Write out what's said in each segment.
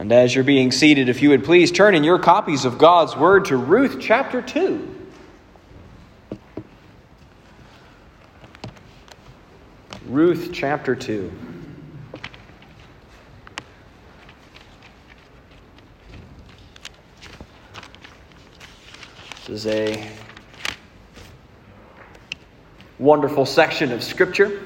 And as you're being seated, if you would please turn in your copies of God's Word to Ruth chapter 2. Ruth chapter 2. This is a wonderful section of Scripture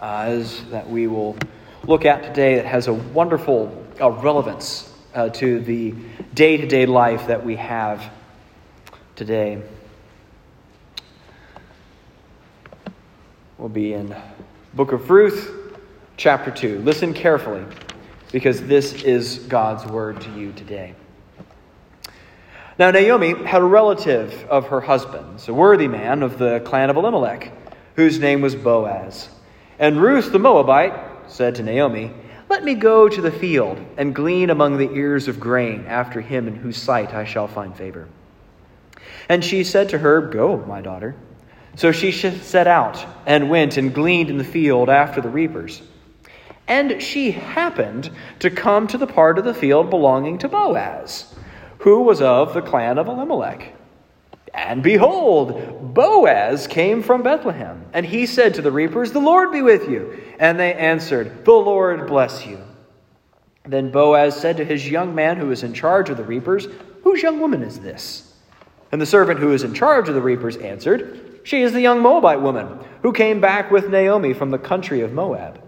uh, as that we will look at today that has a wonderful uh, relevance uh, to the day to day life that we have today. We'll be in Book of Ruth, chapter 2. Listen carefully, because this is God's word to you today. Now, Naomi had a relative of her husband's, a worthy man of the clan of Elimelech, whose name was Boaz. And Ruth the Moabite said to Naomi, Let me go to the field and glean among the ears of grain after him in whose sight I shall find favor. And she said to her, Go, my daughter. So she set out and went and gleaned in the field after the reapers. And she happened to come to the part of the field belonging to Boaz who was of the clan of Elimelech. And behold, Boaz came from Bethlehem, and he said to the reapers, The Lord be with you. And they answered, The Lord bless you. Then Boaz said to his young man who was in charge of the reapers, Whose young woman is this? And the servant who was in charge of the reapers answered, She is the young Moabite woman who came back with Naomi from the country of Moab.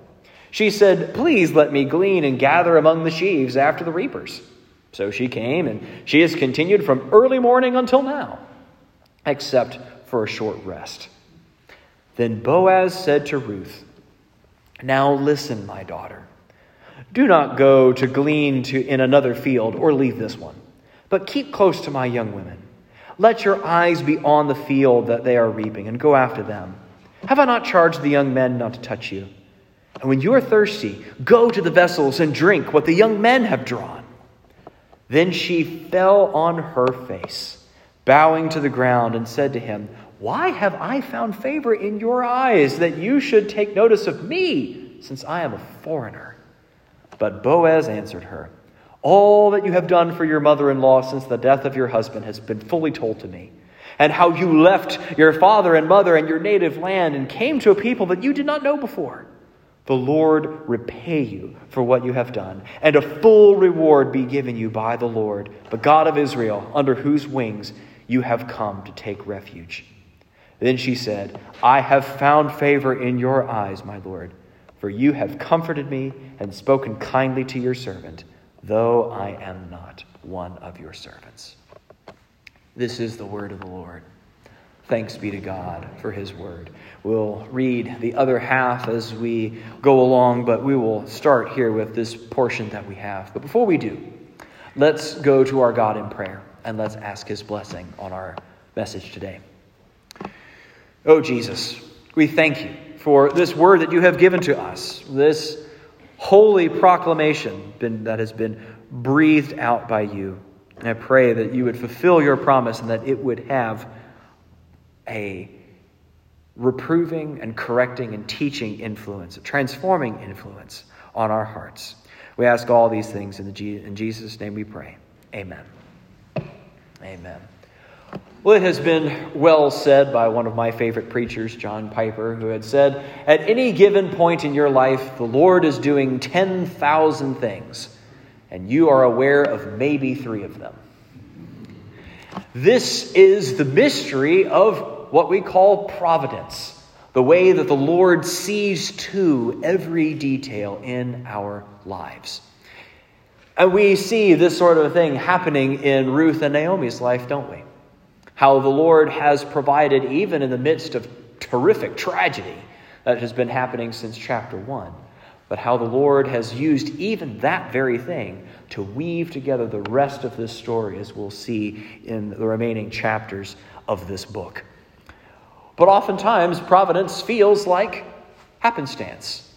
She said, Please let me glean and gather among the sheaves after the reapers. So she came, and she has continued from early morning until now, except for a short rest. Then Boaz said to Ruth, Now listen, my daughter. Do not go to glean to, in another field or leave this one, but keep close to my young women. Let your eyes be on the field that they are reaping, and go after them. Have I not charged the young men not to touch you? And when you are thirsty, go to the vessels and drink what the young men have drawn. Then she fell on her face, bowing to the ground, and said to him, Why have I found favor in your eyes that you should take notice of me, since I am a foreigner? But Boaz answered her, All that you have done for your mother in law since the death of your husband has been fully told to me, and how you left your father and mother and your native land and came to a people that you did not know before. The Lord repay you for what you have done, and a full reward be given you by the Lord, the God of Israel, under whose wings you have come to take refuge. Then she said, I have found favor in your eyes, my Lord, for you have comforted me and spoken kindly to your servant, though I am not one of your servants. This is the word of the Lord. Thanks be to God for his word. We'll read the other half as we go along, but we will start here with this portion that we have. But before we do, let's go to our God in prayer and let's ask his blessing on our message today. Oh, Jesus, we thank you for this word that you have given to us, this holy proclamation that has been breathed out by you. And I pray that you would fulfill your promise and that it would have a reproving and correcting and teaching influence, a transforming influence on our hearts. We ask all these things in, the, in Jesus' name we pray. Amen. Amen. Well, it has been well said by one of my favorite preachers, John Piper, who had said, At any given point in your life, the Lord is doing 10,000 things, and you are aware of maybe three of them. This is the mystery of what we call providence, the way that the Lord sees to every detail in our lives. And we see this sort of thing happening in Ruth and Naomi's life, don't we? How the Lord has provided, even in the midst of terrific tragedy that has been happening since chapter 1, but how the Lord has used even that very thing to weave together the rest of this story, as we'll see in the remaining chapters of this book. But oftentimes, providence feels like happenstance.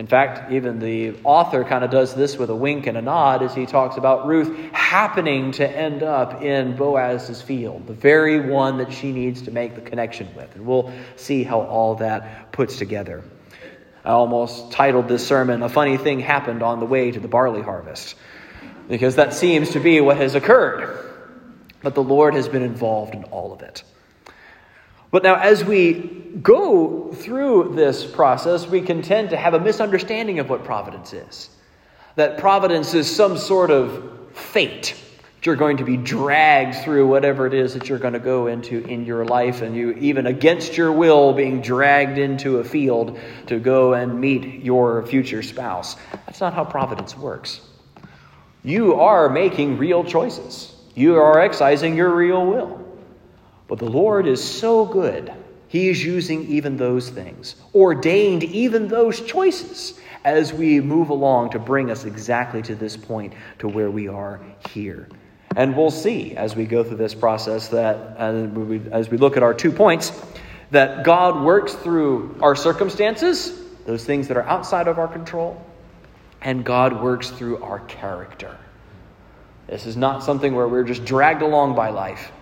In fact, even the author kind of does this with a wink and a nod as he talks about Ruth happening to end up in Boaz's field, the very one that she needs to make the connection with. And we'll see how all that puts together. I almost titled this sermon, A Funny Thing Happened on the Way to the Barley Harvest. because that seems to be what has occurred. But the Lord has been involved in all of it. But now, as we go through this process, we can tend to have a misunderstanding of what providence is. That providence is some sort of fate. You're going to be dragged through whatever it is that you're going to go into in your life, and you, even against your will, being dragged into a field to go and meet your future spouse. That's not how providence works. You are making real choices, you are exercising your real will. But the Lord is so good, He is using even those things, ordained even those choices as we move along to bring us exactly to this point, to where we are here. And we'll see as we go through this process that, as we look at our two points, that God works through our circumstances, those things that are outside of our control, and God works through our character. This is not something where we're just dragged along by life.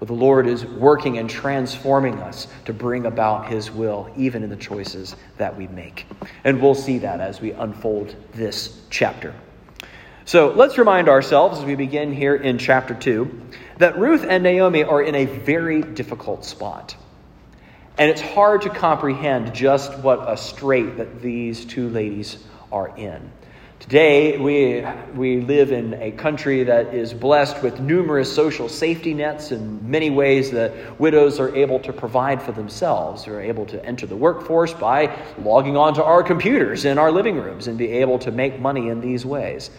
The Lord is working and transforming us to bring about His will, even in the choices that we make. And we'll see that as we unfold this chapter. So let's remind ourselves as we begin here in chapter 2 that Ruth and Naomi are in a very difficult spot. And it's hard to comprehend just what a strait that these two ladies are in. Today, we, we live in a country that is blessed with numerous social safety nets in many ways that widows are able to provide for themselves. They're able to enter the workforce by logging onto our computers in our living rooms and be able to make money in these ways.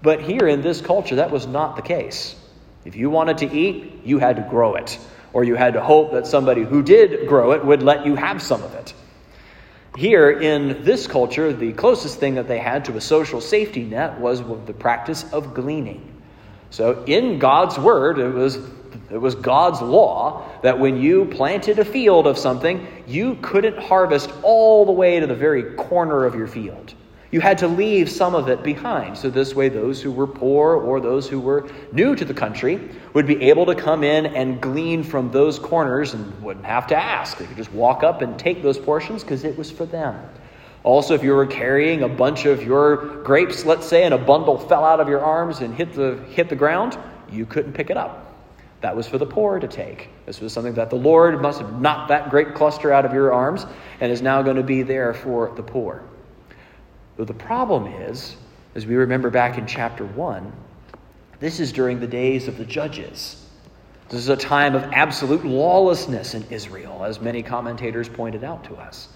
But here in this culture, that was not the case. If you wanted to eat, you had to grow it, or you had to hope that somebody who did grow it would let you have some of it. Here in this culture, the closest thing that they had to a social safety net was the practice of gleaning. So, in God's word, it was, it was God's law that when you planted a field of something, you couldn't harvest all the way to the very corner of your field. You had to leave some of it behind. So, this way, those who were poor or those who were new to the country would be able to come in and glean from those corners and wouldn't have to ask. They could just walk up and take those portions because it was for them. Also, if you were carrying a bunch of your grapes, let's say, and a bundle fell out of your arms and hit the, hit the ground, you couldn't pick it up. That was for the poor to take. This was something that the Lord must have knocked that great cluster out of your arms and is now going to be there for the poor. Though the problem is, as we remember back in chapter 1, this is during the days of the judges. This is a time of absolute lawlessness in Israel, as many commentators pointed out to us.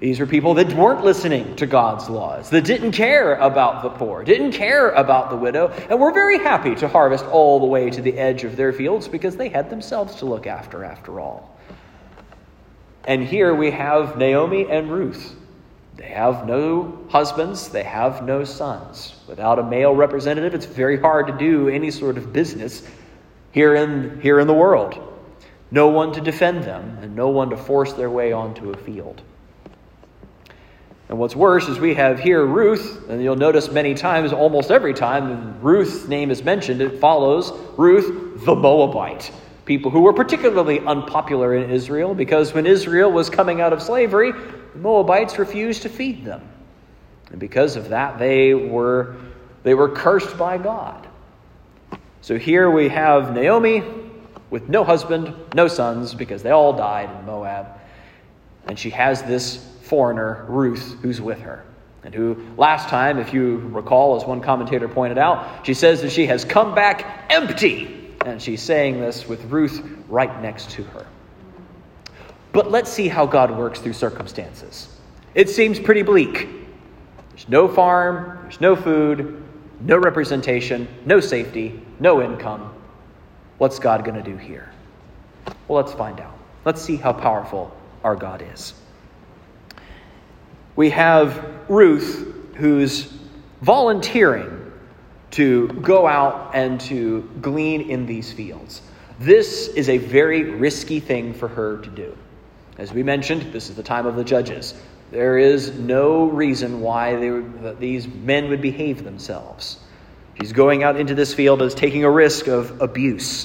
These were people that weren't listening to God's laws, that didn't care about the poor, didn't care about the widow, and were very happy to harvest all the way to the edge of their fields because they had themselves to look after, after all. And here we have Naomi and Ruth they have no husbands, they have no sons. Without a male representative, it's very hard to do any sort of business here in, here in the world. No one to defend them, and no one to force their way onto a field. And what's worse is we have here Ruth, and you'll notice many times, almost every time Ruth's name is mentioned, it follows Ruth the Moabite. People who were particularly unpopular in Israel because when Israel was coming out of slavery, the Moabites refused to feed them. And because of that, they were, they were cursed by God. So here we have Naomi with no husband, no sons, because they all died in Moab. And she has this foreigner, Ruth, who's with her. And who, last time, if you recall, as one commentator pointed out, she says that she has come back empty. And she's saying this with Ruth right next to her. But let's see how God works through circumstances. It seems pretty bleak. There's no farm, there's no food, no representation, no safety, no income. What's God going to do here? Well, let's find out. Let's see how powerful our God is. We have Ruth who's volunteering to go out and to glean in these fields. This is a very risky thing for her to do. As we mentioned, this is the time of the judges. There is no reason why they, these men would behave themselves. She's going out into this field as taking a risk of abuse.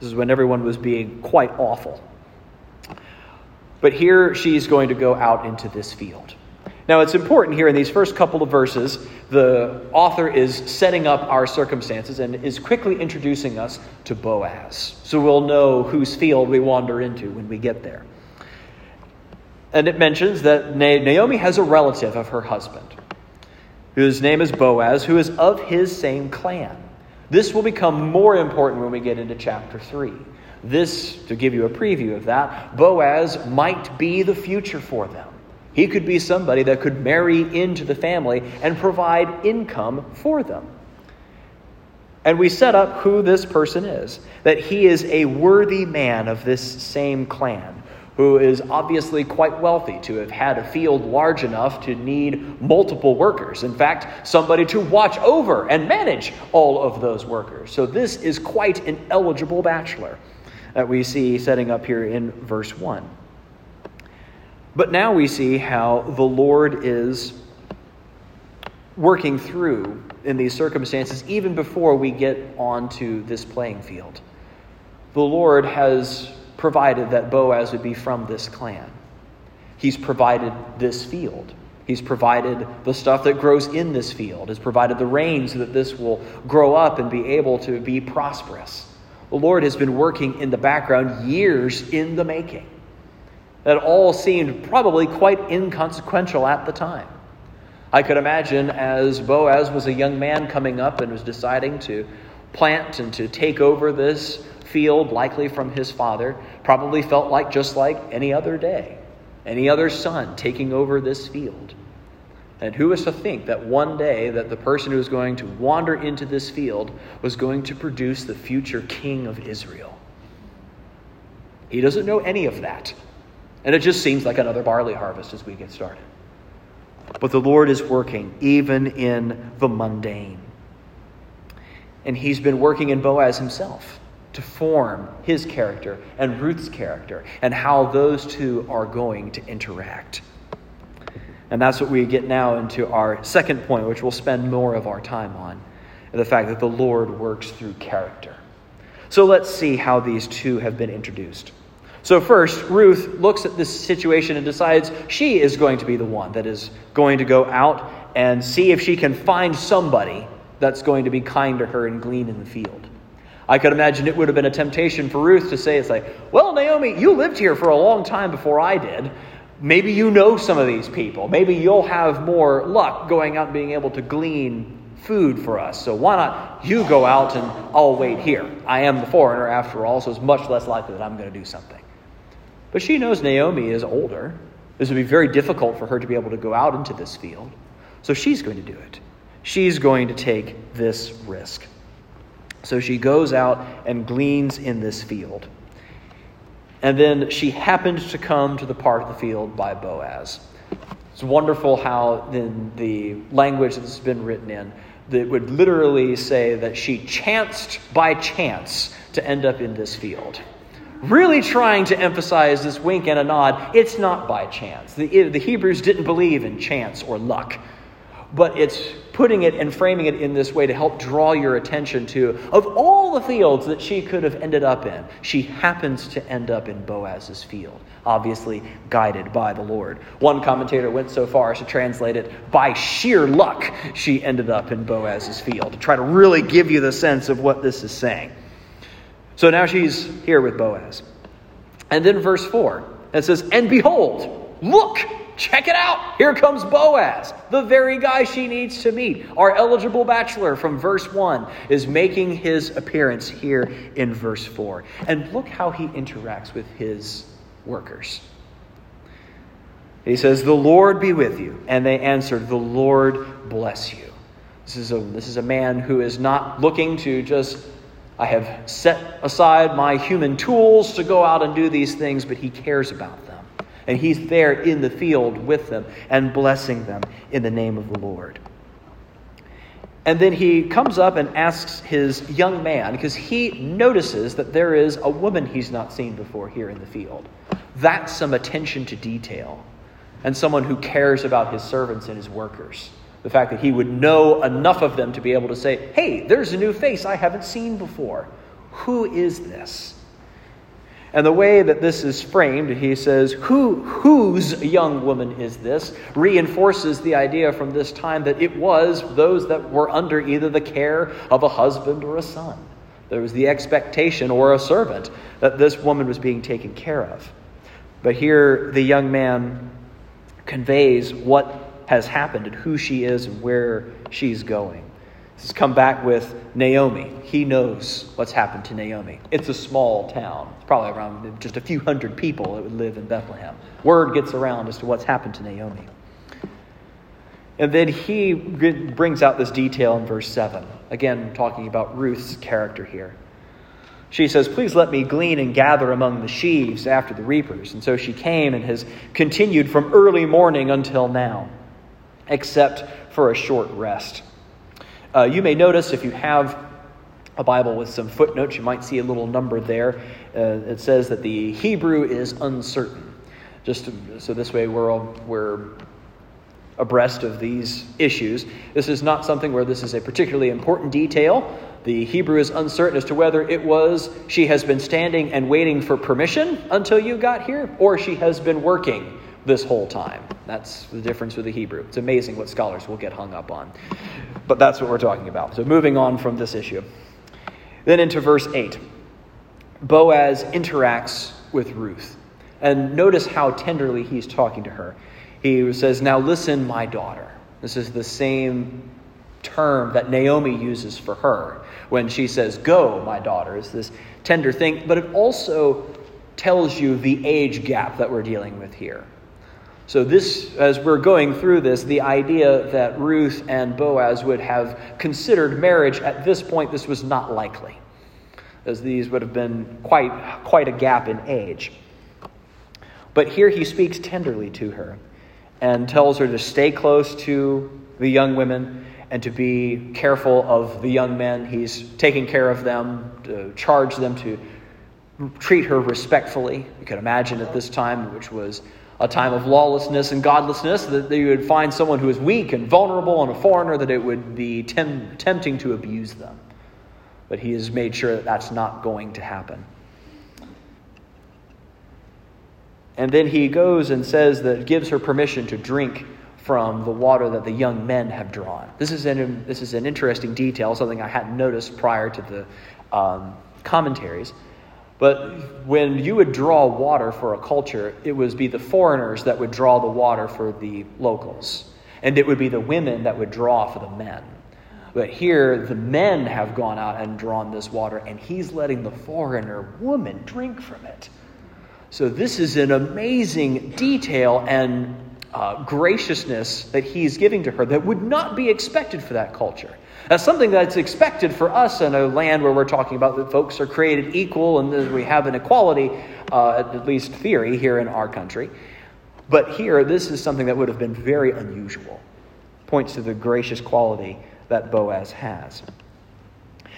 This is when everyone was being quite awful. But here she's going to go out into this field. Now, it's important here in these first couple of verses, the author is setting up our circumstances and is quickly introducing us to Boaz. So we'll know whose field we wander into when we get there. And it mentions that Naomi has a relative of her husband, whose name is Boaz, who is of his same clan. This will become more important when we get into chapter 3. This, to give you a preview of that, Boaz might be the future for them. He could be somebody that could marry into the family and provide income for them. And we set up who this person is that he is a worthy man of this same clan, who is obviously quite wealthy to have had a field large enough to need multiple workers. In fact, somebody to watch over and manage all of those workers. So this is quite an eligible bachelor that we see setting up here in verse 1. But now we see how the Lord is working through in these circumstances even before we get onto this playing field. The Lord has provided that Boaz would be from this clan. He's provided this field. He's provided the stuff that grows in this field. Has provided the rain so that this will grow up and be able to be prosperous. The Lord has been working in the background years in the making that all seemed probably quite inconsequential at the time. I could imagine as Boaz was a young man coming up and was deciding to plant and to take over this field, likely from his father, probably felt like just like any other day, any other son taking over this field. And who was to think that one day that the person who was going to wander into this field was going to produce the future king of Israel? He doesn't know any of that. And it just seems like another barley harvest as we get started. But the Lord is working even in the mundane. And He's been working in Boaz himself to form his character and Ruth's character and how those two are going to interact. And that's what we get now into our second point, which we'll spend more of our time on the fact that the Lord works through character. So let's see how these two have been introduced. So, first, Ruth looks at this situation and decides she is going to be the one that is going to go out and see if she can find somebody that's going to be kind to her and glean in the field. I could imagine it would have been a temptation for Ruth to say, It's like, well, Naomi, you lived here for a long time before I did. Maybe you know some of these people. Maybe you'll have more luck going out and being able to glean food for us. So why not you go out and I'll wait here? I am the foreigner after all, so it's much less likely that I'm going to do something. But she knows Naomi is older. This would be very difficult for her to be able to go out into this field. So she's going to do it. She's going to take this risk. So she goes out and gleans in this field. And then she happens to come to the part of the field by Boaz. It's wonderful how in the language that's been written in, that would literally say that she chanced by chance to end up in this field really trying to emphasize this wink and a nod. It's not by chance. The, the Hebrews didn't believe in chance or luck, but it's putting it and framing it in this way to help draw your attention to of all the fields that she could have ended up in, she happens to end up in Boaz's field, obviously guided by the Lord. One commentator went so far as to translate it by sheer luck, she ended up in Boaz's field, to try to really give you the sense of what this is saying. So now she's here with Boaz. And then verse 4, it says, And behold, look, check it out. Here comes Boaz, the very guy she needs to meet. Our eligible bachelor from verse 1 is making his appearance here in verse 4. And look how he interacts with his workers. He says, The Lord be with you. And they answered, The Lord bless you. This is a, this is a man who is not looking to just I have set aside my human tools to go out and do these things, but He cares about them. And He's there in the field with them and blessing them in the name of the Lord. And then he comes up and asks his young man, because he notices that there is a woman he's not seen before here in the field. That's some attention to detail and someone who cares about his servants and his workers. The fact that he would know enough of them to be able to say, hey, there's a new face I haven't seen before. Who is this? And the way that this is framed, he says, Who, whose young woman is this? reinforces the idea from this time that it was those that were under either the care of a husband or a son. There was the expectation or a servant that this woman was being taken care of. But here the young man conveys what has happened and who she is and where she's going. He's come back with Naomi. He knows what's happened to Naomi. It's a small town. It's probably around just a few hundred people that would live in Bethlehem. Word gets around as to what's happened to Naomi. And then he brings out this detail in verse 7. Again, talking about Ruth's character here. She says, Please let me glean and gather among the sheaves after the reapers. And so she came and has continued from early morning until now, except for a short rest. Uh, you may notice if you have a Bible with some footnotes, you might see a little number there. Uh, it says that the Hebrew is uncertain. Just to, so this way we're, all, we're abreast of these issues. This is not something where this is a particularly important detail. The Hebrew is uncertain as to whether it was she has been standing and waiting for permission until you got here, or she has been working this whole time. That's the difference with the Hebrew. It's amazing what scholars will get hung up on. But that's what we're talking about. So moving on from this issue. Then into verse 8. Boaz interacts with Ruth. And notice how tenderly he's talking to her. He says, Now listen, my daughter. This is the same term that Naomi uses for her when she says, Go, my daughter. It's this tender thing, but it also tells you the age gap that we're dealing with here. So, this, as we're going through this, the idea that Ruth and Boaz would have considered marriage at this point, this was not likely, as these would have been quite, quite a gap in age. But here he speaks tenderly to her and tells her to stay close to the young women and to be careful of the young men. He's taking care of them, to charge them to treat her respectfully. You can imagine at this time, which was a time of lawlessness and godlessness, that you would find someone who is weak and vulnerable and a foreigner, that it would be tem- tempting to abuse them. But he has made sure that that's not going to happen. And then he goes and says that gives her permission to drink from the water that the young men have drawn. This is an, this is an interesting detail, something I hadn't noticed prior to the um, commentaries. But when you would draw water for a culture, it would be the foreigners that would draw the water for the locals. And it would be the women that would draw for the men. But here, the men have gone out and drawn this water, and he's letting the foreigner woman drink from it. So, this is an amazing detail and uh, graciousness that he's giving to her that would not be expected for that culture. That's something that's expected for us in a land where we're talking about that folks are created equal and that we have an equality, uh, at least theory, here in our country. But here, this is something that would have been very unusual. Points to the gracious quality that Boaz has.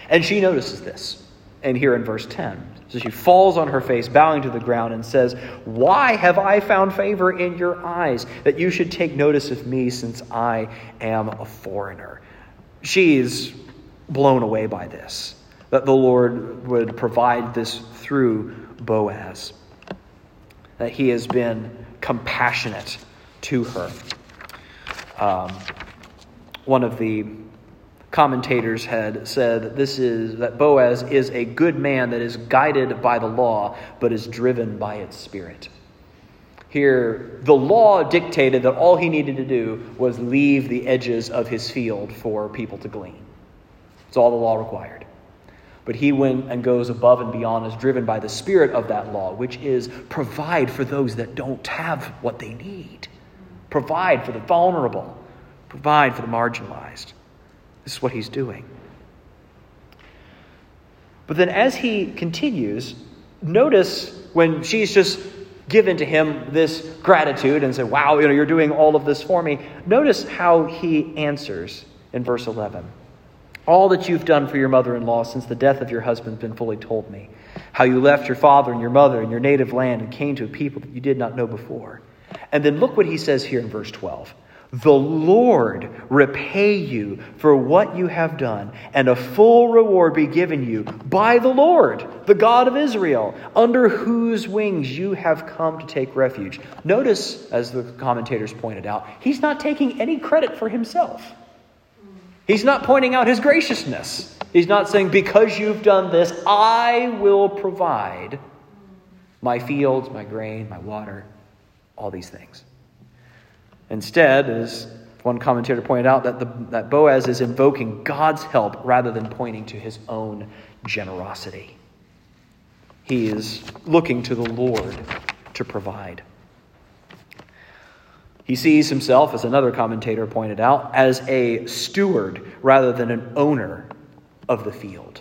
And she notices this. And here in verse 10, so she falls on her face, bowing to the ground, and says, Why have I found favor in your eyes that you should take notice of me since I am a foreigner? She's blown away by this, that the Lord would provide this through Boaz, that he has been compassionate to her. Um, one of the commentators had said that this is that Boaz is a good man that is guided by the law but is driven by its spirit. Here, the law dictated that all he needed to do was leave the edges of his field for people to glean. It's all the law required. But he went and goes above and beyond, is driven by the spirit of that law, which is provide for those that don't have what they need, provide for the vulnerable, provide for the marginalized. This is what he's doing. But then as he continues, notice when she's just given to him this gratitude and said, Wow, you know, you're doing all of this for me. Notice how he answers in verse 11. All that you've done for your mother in law since the death of your husband has been fully told me. How you left your father and your mother and your native land and came to a people that you did not know before. And then look what he says here in verse 12. The Lord repay you for what you have done, and a full reward be given you by the Lord, the God of Israel, under whose wings you have come to take refuge. Notice, as the commentators pointed out, he's not taking any credit for himself. He's not pointing out his graciousness. He's not saying, Because you've done this, I will provide my fields, my grain, my water, all these things. Instead, as one commentator pointed out, that, the, that Boaz is invoking God's help rather than pointing to his own generosity. He is looking to the Lord to provide. He sees himself, as another commentator pointed out, as a steward rather than an owner of the field.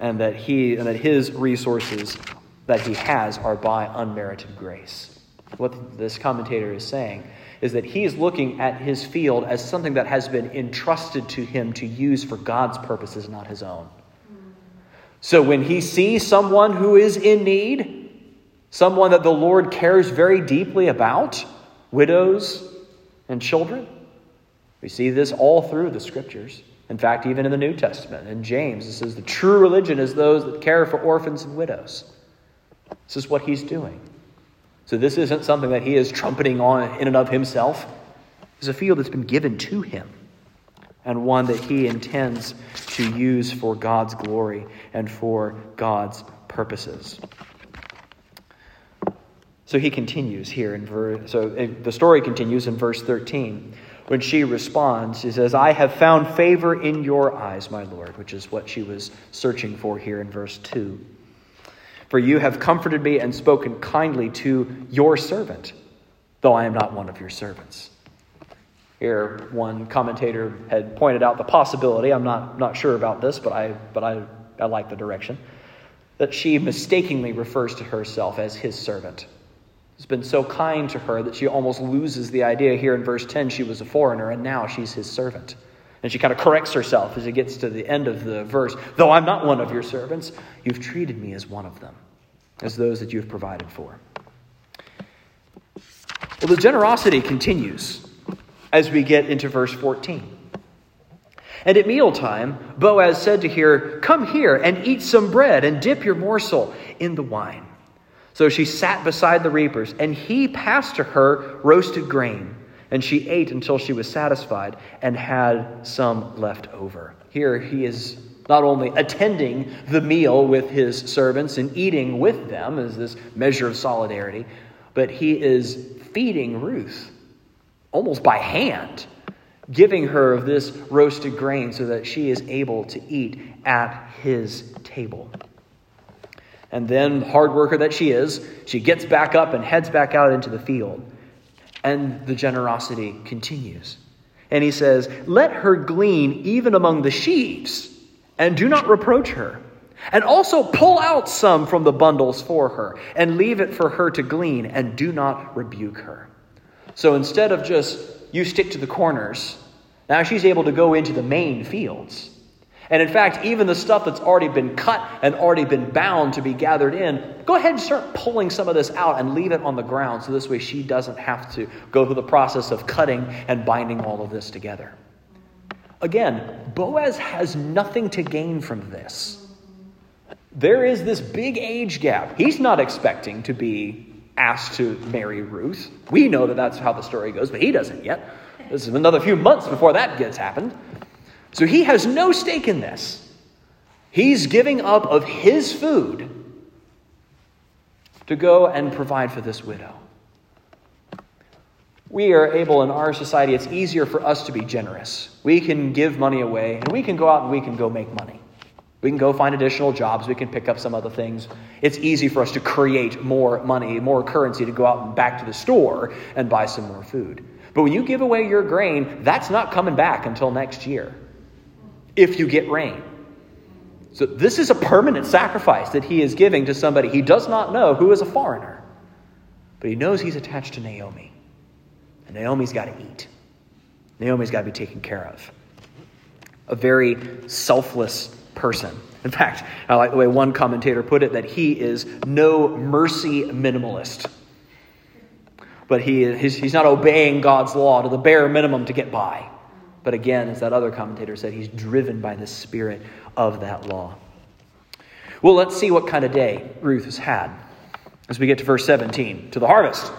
And that he and that his resources that he has are by unmerited grace. What this commentator is saying is that he is looking at his field as something that has been entrusted to him to use for God's purposes, not his own. So when he sees someone who is in need, someone that the Lord cares very deeply about, widows and children, we see this all through the scriptures. In fact, even in the New Testament, in James, it says the true religion is those that care for orphans and widows. This is what he's doing. So this isn't something that he is trumpeting on in and of himself. It's a field that's been given to him and one that he intends to use for God's glory and for God's purposes. So he continues here in verse so the story continues in verse 13. When she responds, she says, I have found favor in your eyes, my Lord, which is what she was searching for here in verse 2. For you have comforted me and spoken kindly to your servant, though I am not one of your servants. Here, one commentator had pointed out the possibility, I'm not, not sure about this, but, I, but I, I like the direction, that she mistakenly refers to herself as his servant. He's been so kind to her that she almost loses the idea here in verse 10 she was a foreigner, and now she's his servant. And she kind of corrects herself as it gets to the end of the verse. Though I'm not one of your servants, you've treated me as one of them, as those that you've provided for. Well, the generosity continues as we get into verse 14. And at mealtime, Boaz said to her, Come here and eat some bread and dip your morsel in the wine. So she sat beside the reapers, and he passed to her roasted grain and she ate until she was satisfied and had some left over. Here he is not only attending the meal with his servants and eating with them as this measure of solidarity, but he is feeding Ruth almost by hand, giving her of this roasted grain so that she is able to eat at his table. And then, hard worker that she is, she gets back up and heads back out into the field. And the generosity continues. And he says, Let her glean even among the sheaves, and do not reproach her. And also pull out some from the bundles for her, and leave it for her to glean, and do not rebuke her. So instead of just, you stick to the corners, now she's able to go into the main fields and in fact, even the stuff that's already been cut and already been bound to be gathered in, go ahead and start pulling some of this out and leave it on the ground so this way she doesn't have to go through the process of cutting and binding all of this together. Again, Boaz has nothing to gain from this. There is this big age gap. He's not expecting to be asked to marry Ruth. We know that that's how the story goes, but he doesn't yet. This is another few months before that gets happened. So he has no stake in this. He's giving up of his food to go and provide for this widow. We are able in our society, it's easier for us to be generous. We can give money away and we can go out and we can go make money. We can go find additional jobs. We can pick up some other things. It's easy for us to create more money, more currency to go out and back to the store and buy some more food. But when you give away your grain, that's not coming back until next year if you get rain. So, this is a permanent sacrifice that he is giving to somebody he does not know who is a foreigner. But he knows he's attached to Naomi. And Naomi's got to eat, Naomi's got to be taken care of. A very selfless person. In fact, I like the way one commentator put it that he is no mercy minimalist. but he, he's, he's not obeying God's law to the bare minimum to get by. But again, as that other commentator said, he's driven by the spirit of that law. Well, let's see what kind of day Ruth has had as we get to verse 17 to the harvest.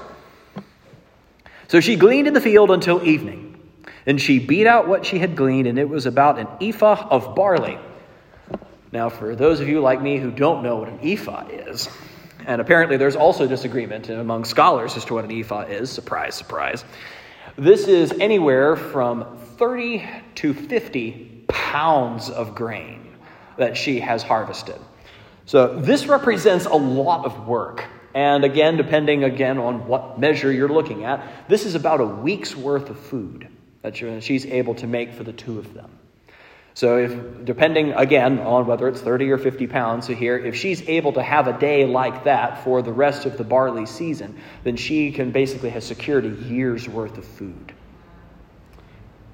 So she gleaned in the field until evening, and she beat out what she had gleaned, and it was about an ephah of barley. Now, for those of you like me who don't know what an ephah is, and apparently there's also disagreement among scholars as to what an ephah is, surprise, surprise. This is anywhere from 30 to 50 pounds of grain that she has harvested. So this represents a lot of work. And again, depending again on what measure you're looking at, this is about a week's worth of food that she's able to make for the two of them. So if depending again on whether it's 30 or 50 pounds here, if she's able to have a day like that for the rest of the barley season, then she can basically have secured a year's worth of food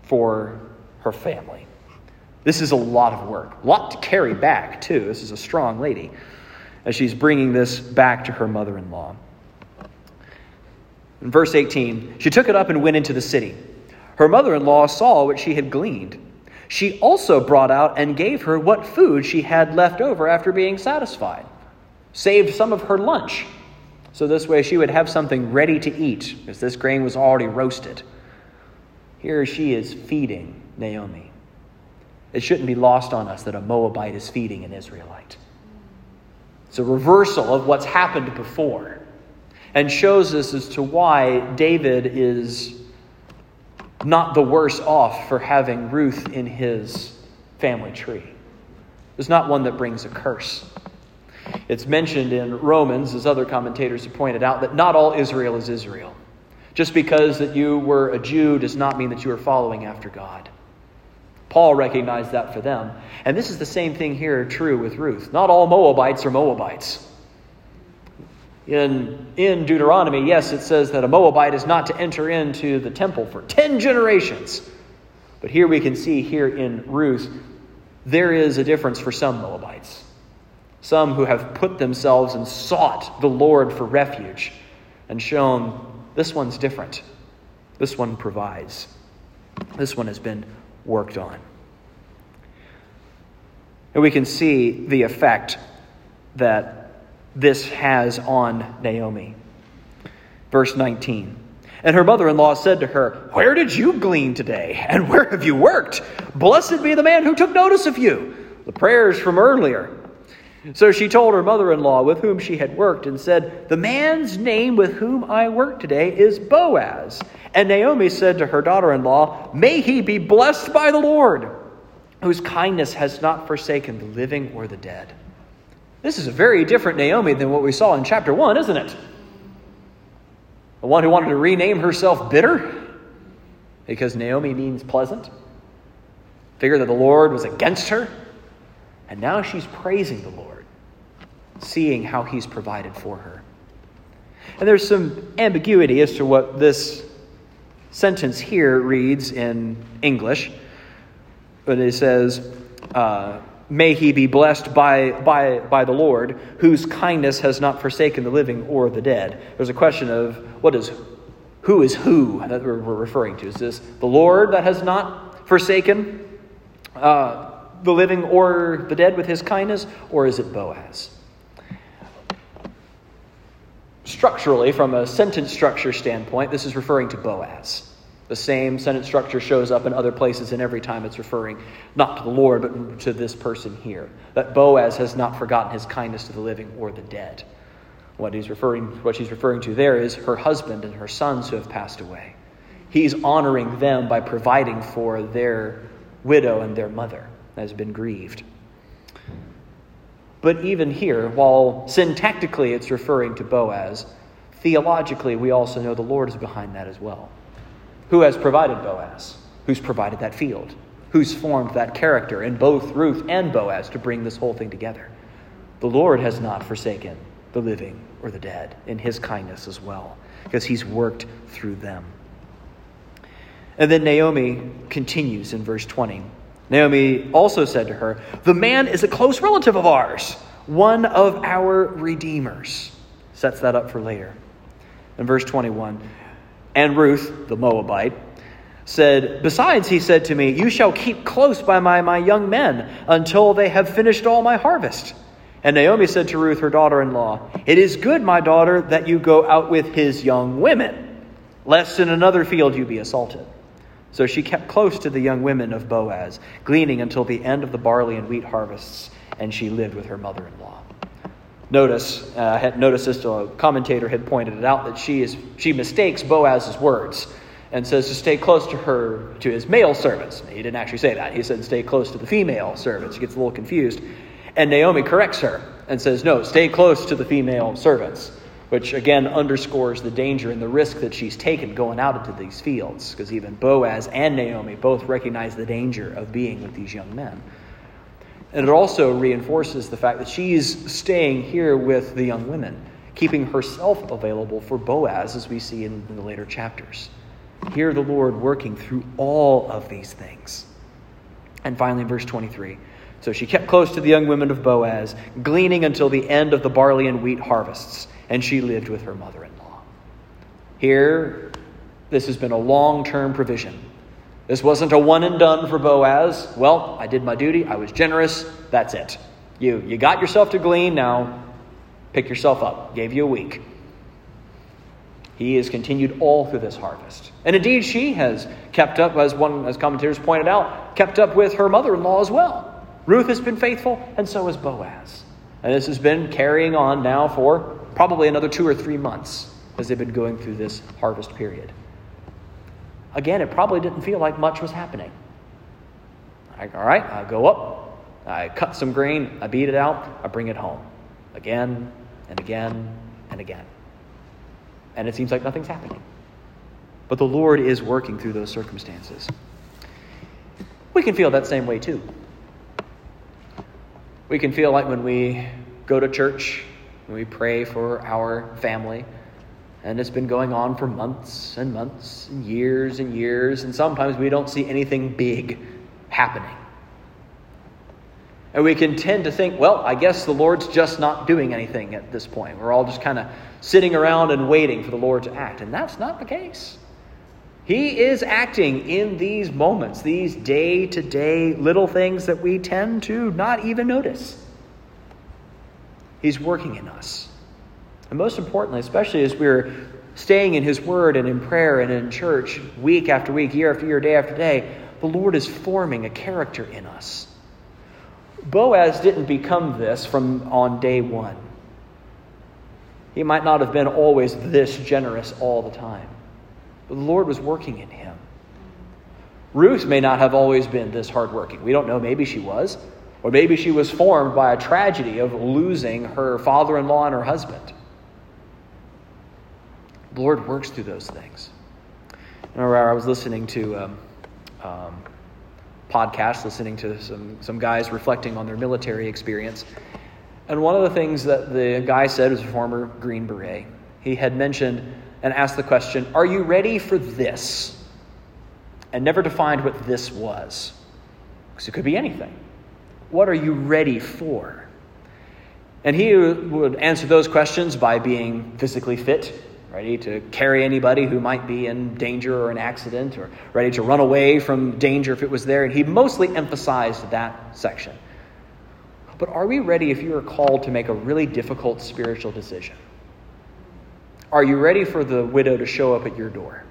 for her family. This is a lot of work, a lot to carry back, too. This is a strong lady as she's bringing this back to her mother in law. In verse 18, she took it up and went into the city. Her mother in law saw what she had gleaned. She also brought out and gave her what food she had left over after being satisfied, saved some of her lunch. So this way she would have something ready to eat, because this grain was already roasted. Here she is feeding Naomi. It shouldn't be lost on us that a Moabite is feeding an Israelite. It's a reversal of what's happened before and shows us as to why David is not the worse off for having Ruth in his family tree. It's not one that brings a curse. It's mentioned in Romans, as other commentators have pointed out, that not all Israel is Israel. Just because that you were a Jew does not mean that you are following after God. Paul recognized that for them. And this is the same thing here true with Ruth. Not all Moabites are Moabites. In, in Deuteronomy, yes, it says that a Moabite is not to enter into the temple for 10 generations. But here we can see, here in Ruth, there is a difference for some Moabites. Some who have put themselves and sought the Lord for refuge and shown this one's different. This one provides. This one has been worked on. And we can see the effect that this has on Naomi. Verse 19. And her mother in law said to her, Where did you glean today? And where have you worked? Blessed be the man who took notice of you. The prayers from earlier. So she told her mother in law with whom she had worked and said, The man's name with whom I work today is Boaz. And Naomi said to her daughter in law, May he be blessed by the Lord, whose kindness has not forsaken the living or the dead. This is a very different Naomi than what we saw in chapter 1, isn't it? The one who wanted to rename herself bitter because Naomi means pleasant. Figured that the Lord was against her. And now she's praising the Lord, seeing how he's provided for her. And there's some ambiguity as to what this sentence here reads in English. But it says, uh, May he be blessed by, by, by the Lord, whose kindness has not forsaken the living or the dead. There's a question of what is who is who that we're, referring to. Is this the Lord that has not forsaken uh, the living or the dead with his kindness, or is it Boaz? Structurally, from a sentence structure standpoint, this is referring to Boaz. The same sentence structure shows up in other places, and every time it's referring not to the Lord, but to this person here. That Boaz has not forgotten his kindness to the living or the dead. What he's referring, what she's referring to there is her husband and her sons who have passed away. He's honoring them by providing for their widow and their mother that has been grieved. But even here, while syntactically it's referring to Boaz, theologically we also know the Lord is behind that as well. Who has provided Boaz? Who's provided that field? Who's formed that character in both Ruth and Boaz to bring this whole thing together? The Lord has not forsaken the living or the dead in his kindness as well, because he's worked through them. And then Naomi continues in verse 20. Naomi also said to her, The man is a close relative of ours, one of our redeemers. Sets that up for later. In verse 21, And Ruth, the Moabite, said, Besides, he said to me, You shall keep close by my, my young men until they have finished all my harvest. And Naomi said to Ruth, her daughter in law, It is good, my daughter, that you go out with his young women, lest in another field you be assaulted. So she kept close to the young women of Boaz, gleaning until the end of the barley and wheat harvests, and she lived with her mother in law. Notice, uh, had noticed this, a commentator had pointed it out that she, is, she mistakes Boaz's words and says to stay close to her, to his male servants. He didn't actually say that. He said stay close to the female servants. He gets a little confused. And Naomi corrects her and says, no, stay close to the female servants, which again underscores the danger and the risk that she's taken going out into these fields, because even Boaz and Naomi both recognize the danger of being with these young men. And it also reinforces the fact that she's staying here with the young women, keeping herself available for Boaz, as we see in, the later chapters. Hear the Lord working through all of these things. And finally, verse 23. So she kept close to the young women of Boaz, gleaning until the end of the barley and wheat harvests, and she lived with her mother in law. Here, this has been a long term provision. This wasn't a one and done for Boaz. Well, I did my duty, I was generous, that's it. You, you got yourself to glean, now pick yourself up. Gave you a week. He has continued all through this harvest. And indeed, she has kept up, as one as commentators pointed out, kept up with her mother in law as well. Ruth has been faithful, and so has Boaz. And this has been carrying on now for probably another two or three months as they've been going through this harvest period. Again, it probably didn't feel like much was happening. All right, I go up, I cut some grain, I beat it out, I bring it home. Again and again and again and it seems like nothing's happening. But the Lord is working through those circumstances. We can feel that same way too. We can feel like when we go to church, when we pray for our family, and it's been going on for months and months and years and years, and sometimes we don't see anything big happening. And we can tend to think, well, I guess the Lord's just not doing anything at this point. We're all just kind of sitting around and waiting for the Lord to act. And that's not the case. He is acting in these moments, these day to day little things that we tend to not even notice. He's working in us. And most importantly, especially as we're staying in His Word and in prayer and in church week after week, year after year, day after day, the Lord is forming a character in us. Boaz didn't become this from on day one. He might not have been always this generous all the time, but the Lord was working in him. Ruth may not have always been this hardworking. We don't know. Maybe she was. Or maybe she was formed by a tragedy of losing her father in law and her husband. The Lord works through those things. I remember I was listening to um, um, podcast, listening to some, some guys reflecting on their military experience. And one of the things that the guy said was a former Green Beret. He had mentioned and asked the question, Are you ready for this? And never defined what this was. Because it could be anything. What are you ready for? And he would answer those questions by being physically fit, ready to carry anybody who might be in danger or an accident, or ready to run away from danger if it was there. And he mostly emphasized that section. But are we ready if you are called to make a really difficult spiritual decision? Are you ready for the widow to show up at your door?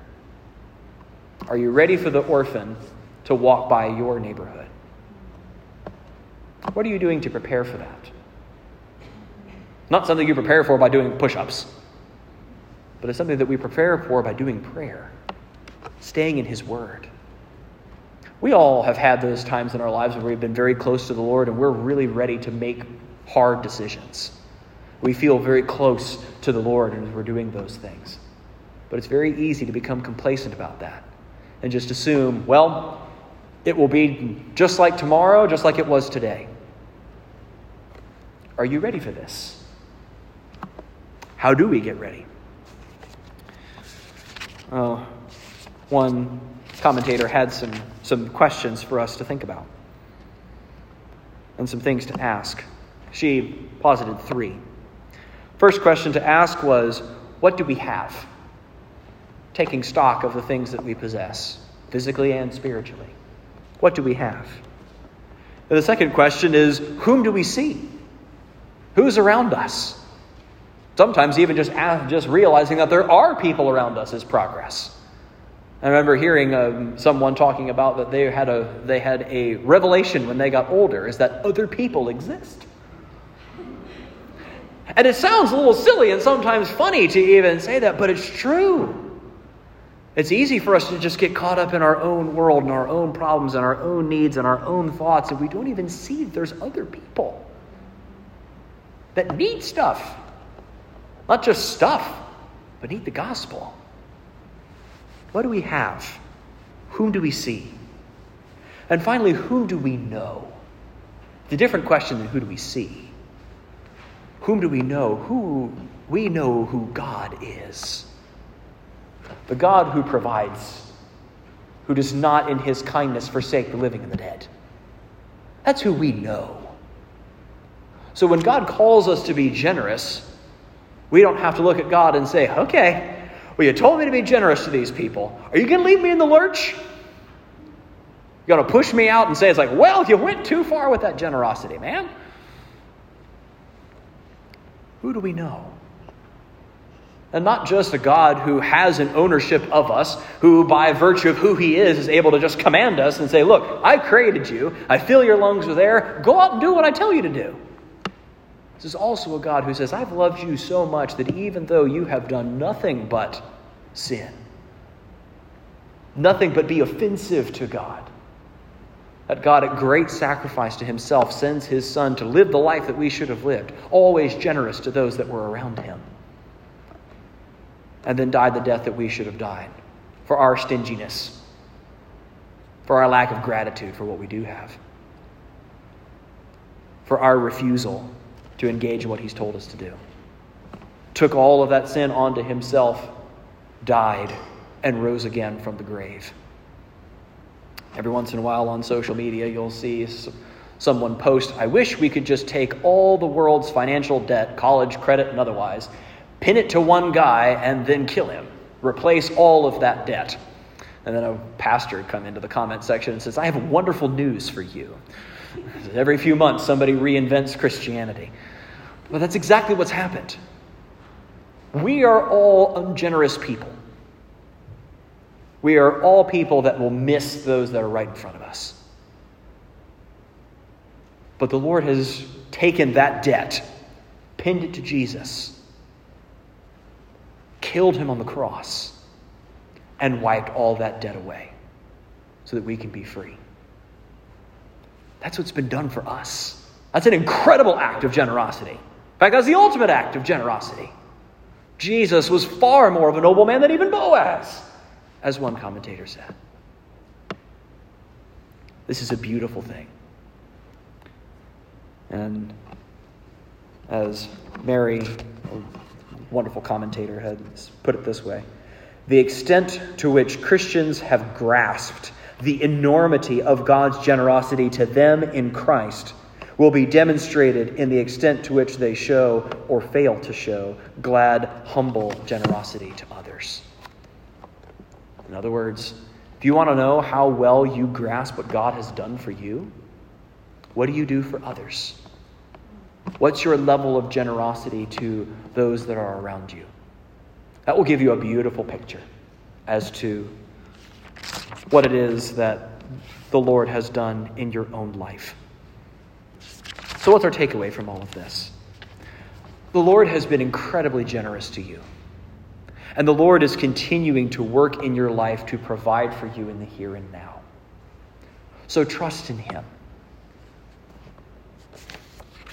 Are you ready for the orphan to walk by your neighborhood? What are you doing to prepare for that? Not something you prepare for by doing push ups but it's something that we prepare for by doing prayer, staying in His Word. We all have had those times in our lives where we've been very close to the Lord and we're really ready to make hard decisions. We feel very close to the Lord as we're doing those things. But it's very easy to become complacent about that and just assume, well, it will be just like tomorrow, just like it was today. Are you ready for this? How do we get ready? Uh, one commentator had some, some questions for us to think about and some things to ask. She posited three. First question to ask was What do we have? taking stock of the things that we possess, physically and spiritually. What do we have? And the second question is whom do we see? Who's around us? Sometimes even just, just realizing that there are people around us is progress. I remember hearing um, someone talking about that they had a they had a revelation when they got older is that other people exist. And it sounds a little silly and sometimes funny to even say that, but it's true. It's easy for us to just get caught up in our own world and our own problems and our own needs and our own thoughts, and we don't even see there's other people that need stuff. Not just stuff, but need the gospel. What do we have? Whom do we see? And finally, whom do we know? The different question than who do we see. Whom do we know? Who we know who God is. The God who provides, who does not in his kindness forsake the living and the dead. That's who we know. So when God calls us to be generous, we don't have to look at God and say, okay, well, you told me to be generous to these people. Are you going to leave me in the lurch? You're going to push me out and say, it's like, well, you went too far with that generosity, man. Who do we know? And not just a God who has an ownership of us, who by virtue of who he is is able to just command us and say, Look, I created you. I fill your lungs with air. Go out and do what I tell you to do. This is also a God who says, I've loved you so much that even though you have done nothing but sin, nothing but be offensive to God, that God, at great sacrifice to himself, sends his Son to live the life that we should have lived, always generous to those that were around him, and then died the death that we should have died for our stinginess, for our lack of gratitude for what we do have, for our refusal to engage in what he's told us to do. Took all of that sin onto himself, died, and rose again from the grave. Every once in a while on social media, you'll see someone post, I wish we could just take all the world's financial debt, college, credit, and otherwise, pin it to one guy, and then kill him. Replace all of that debt. And then a pastor come into the comment section and says, I have wonderful news for you. Every few months, somebody reinvents Christianity. But that's exactly what's happened. We are all ungenerous people. We are all people that will miss those that are right in front of us. But the Lord has taken that debt, pinned it to Jesus, killed him on the cross, and wiped all that debt away so that we can be free. That's what's been done for us. That's an incredible act of generosity. In fact, that's the ultimate act of generosity. Jesus was far more of a noble man than even Boaz, as one commentator said. This is a beautiful thing. And as Mary, a wonderful commentator, had put it this way the extent to which Christians have grasped the enormity of God's generosity to them in Christ will be demonstrated in the extent to which they show or fail to show glad, humble generosity to others. In other words, if you want to know how well you grasp what God has done for you, what do you do for others? What's your level of generosity to those that are around you? That will give you a beautiful picture as to what it is that the Lord has done in your own life. So, what's our takeaway from all of this? The Lord has been incredibly generous to you. And the Lord is continuing to work in your life to provide for you in the here and now. So trust in Him.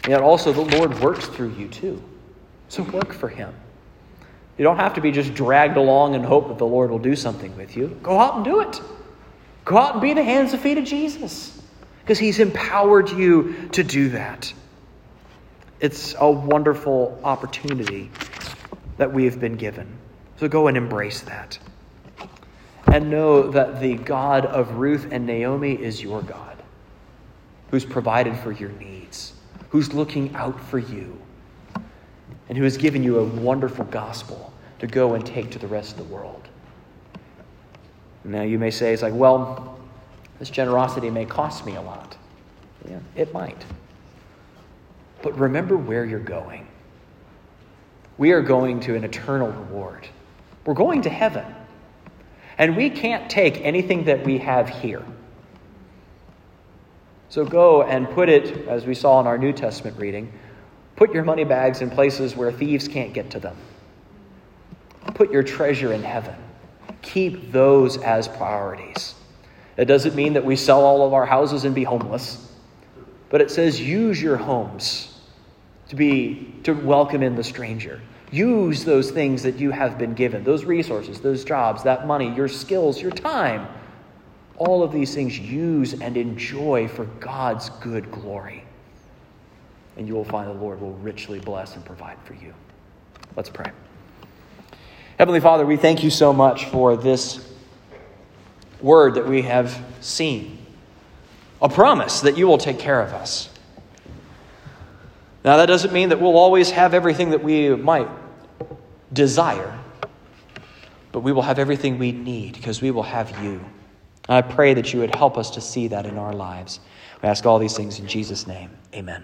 Yet also, the Lord works through you too. So work for Him. You don't have to be just dragged along and hope that the Lord will do something with you. Go out and do it. Go out and be the hands and feet of Jesus because He's empowered you to do that. It's a wonderful opportunity that we have been given. So go and embrace that. And know that the God of Ruth and Naomi is your God, who's provided for your needs, who's looking out for you, and who has given you a wonderful gospel to go and take to the rest of the world. Now you may say, it's like, well, this generosity may cost me a lot. Yeah, it might. But remember where you're going. We are going to an eternal reward. We're going to heaven. And we can't take anything that we have here. So go and put it, as we saw in our New Testament reading, put your money bags in places where thieves can't get to them. Put your treasure in heaven. Keep those as priorities. It doesn't mean that we sell all of our houses and be homeless, but it says use your homes to be to welcome in the stranger. Use those things that you have been given, those resources, those jobs, that money, your skills, your time. All of these things use and enjoy for God's good glory. And you will find the Lord will richly bless and provide for you. Let's pray. Heavenly Father, we thank you so much for this word that we have seen, a promise that you will take care of us. Now, that doesn't mean that we'll always have everything that we might desire, but we will have everything we need because we will have you. I pray that you would help us to see that in our lives. We ask all these things in Jesus' name. Amen.